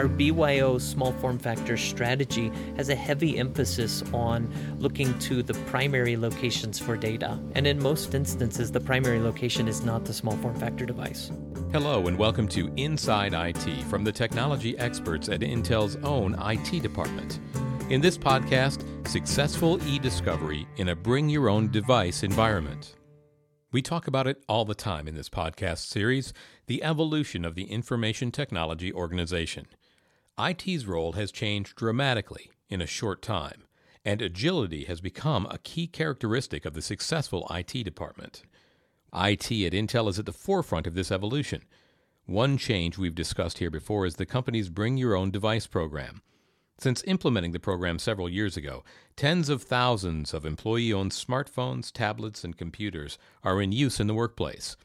Our BYO small form factor strategy has a heavy emphasis on looking to the primary locations for data. And in most instances, the primary location is not the small form factor device. Hello, and welcome to Inside IT from the technology experts at Intel's own IT department. In this podcast, successful e discovery in a bring your own device environment. We talk about it all the time in this podcast series the evolution of the information technology organization. IT's role has changed dramatically in a short time, and agility has become a key characteristic of the successful IT department. IT at Intel is at the forefront of this evolution. One change we've discussed here before is the company's Bring Your Own Device program. Since implementing the program several years ago, tens of thousands of employee owned smartphones, tablets, and computers are in use in the workplace.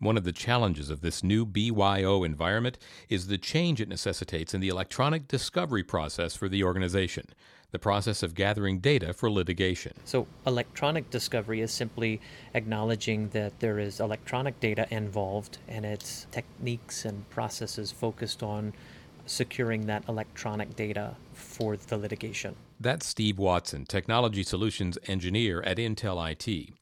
One of the challenges of this new BYO environment is the change it necessitates in the electronic discovery process for the organization, the process of gathering data for litigation. So, electronic discovery is simply acknowledging that there is electronic data involved and its techniques and processes focused on securing that electronic data for the litigation. That's Steve Watson, Technology Solutions Engineer at Intel IT.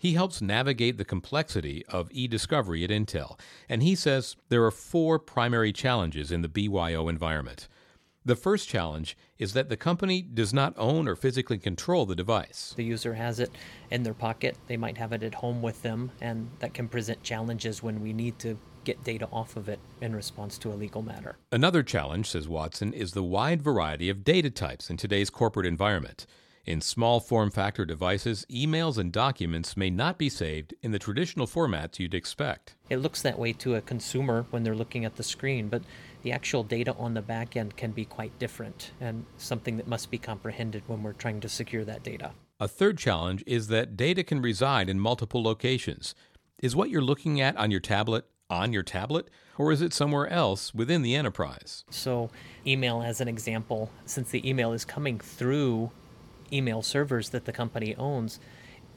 He helps navigate the complexity of e discovery at Intel, and he says there are four primary challenges in the BYO environment. The first challenge is that the company does not own or physically control the device. The user has it in their pocket, they might have it at home with them, and that can present challenges when we need to get data off of it in response to a legal matter. Another challenge, says Watson, is the wide variety of data types in today's corporate environment. In small form factor devices, emails and documents may not be saved in the traditional formats you'd expect. It looks that way to a consumer when they're looking at the screen, but the actual data on the back end can be quite different and something that must be comprehended when we're trying to secure that data. A third challenge is that data can reside in multiple locations. Is what you're looking at on your tablet on your tablet, or is it somewhere else within the enterprise? So, email as an example, since the email is coming through email servers that the company owns,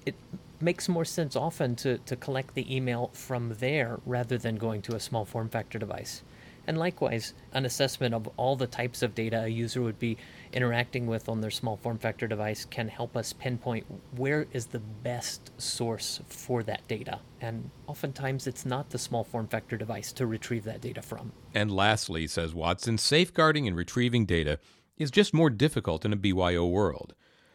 it makes more sense often to, to collect the email from there rather than going to a small form factor device. And likewise, an assessment of all the types of data a user would be interacting with on their small form factor device can help us pinpoint where is the best source for that data. And oftentimes it's not the small form factor device to retrieve that data from. And lastly, says Watson, safeguarding and retrieving data is just more difficult in a BYO world.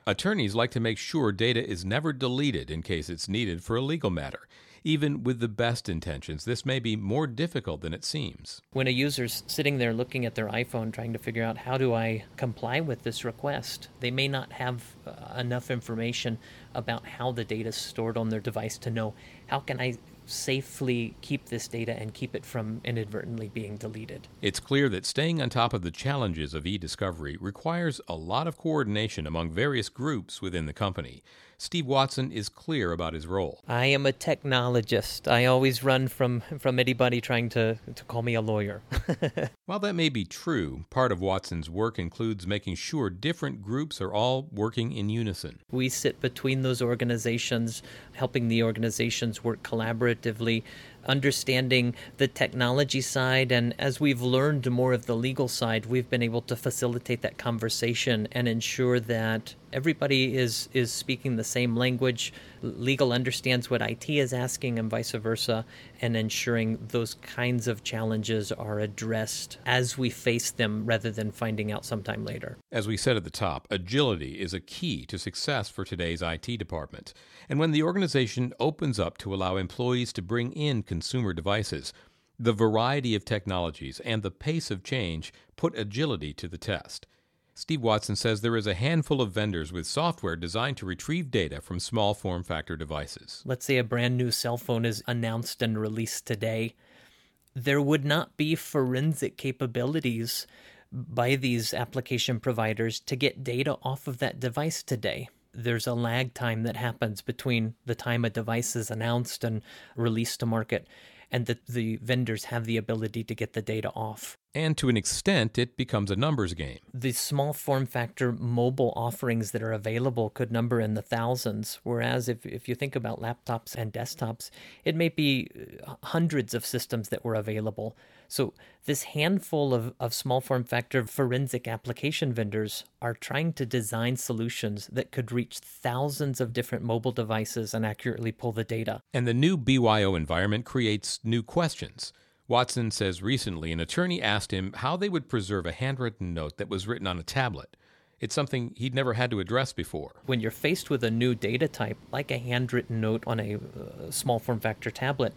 Attorneys like to make sure data is never deleted in case it's needed for a legal matter. Even with the best intentions, this may be more difficult than it seems. When a user's sitting there looking at their iPhone trying to figure out how do I comply with this request, they may not have uh, enough information about how the data is stored on their device to know how can I safely keep this data and keep it from inadvertently being deleted. It's clear that staying on top of the challenges of e discovery requires a lot of coordination among various groups within the company. Steve Watson is clear about his role. I am a technologist. I always run from, from anybody trying to, to call me a lawyer. While that may be true, part of Watson's work includes making sure different groups are all working in unison. We sit between those organizations, helping the organizations work collaboratively comparatively understanding the technology side. And as we've learned more of the legal side, we've been able to facilitate that conversation and ensure that everybody is, is speaking the same language. Legal understands what IT is asking, and vice versa, and ensuring those kinds of challenges are addressed as we face them rather than finding out sometime later. As we said at the top, agility is a key to success for today's IT department. And when the organization opens up to allow employees to bring in consumer devices, the variety of technologies and the pace of change put agility to the test. Steve Watson says there is a handful of vendors with software designed to retrieve data from small form factor devices. Let's say a brand new cell phone is announced and released today. There would not be forensic capabilities by these application providers to get data off of that device today there's a lag time that happens between the time a device is announced and released to market and that the vendors have the ability to get the data off. And to an extent, it becomes a numbers game. The small form factor mobile offerings that are available could number in the thousands, whereas if, if you think about laptops and desktops, it may be uh, hundreds of systems that were available. So, this handful of, of small form factor forensic application vendors are trying to design solutions that could reach thousands of different mobile devices and accurately pull the data. And the new BYO environment creates new questions. Watson says recently an attorney asked him how they would preserve a handwritten note that was written on a tablet. It's something he'd never had to address before. When you're faced with a new data type, like a handwritten note on a uh, small form factor tablet,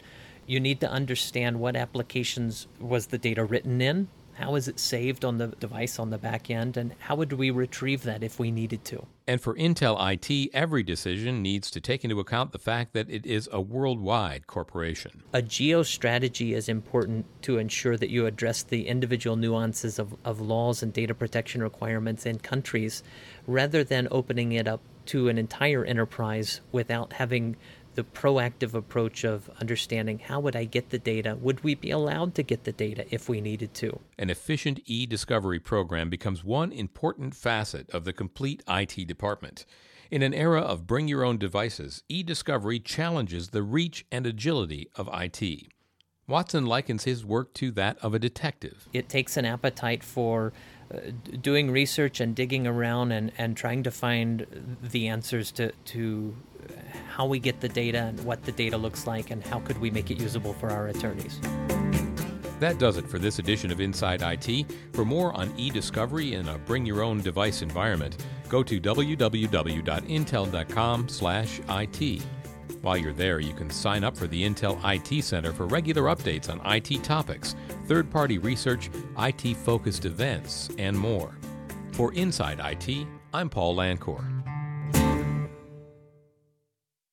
you need to understand what applications was the data written in, how is it saved on the device on the back end, and how would we retrieve that if we needed to? And for Intel IT, every decision needs to take into account the fact that it is a worldwide corporation. A geo strategy is important to ensure that you address the individual nuances of, of laws and data protection requirements in countries rather than opening it up to an entire enterprise without having the proactive approach of understanding how would I get the data? Would we be allowed to get the data if we needed to? An efficient e discovery program becomes one important facet of the complete IT department. In an era of bring your own devices, e discovery challenges the reach and agility of IT. Watson likens his work to that of a detective. It takes an appetite for uh, doing research and digging around and, and trying to find the answers to, to how we get the data and what the data looks like and how could we make it usable for our attorneys. That does it for this edition of Inside IT. For more on e-discovery in a bring your own device environment, go to www.intel.com/it. While you're there, you can sign up for the Intel IT Center for regular updates on IT topics, third-party research, IT-focused events, and more. For Inside IT, I'm Paul Lancourt.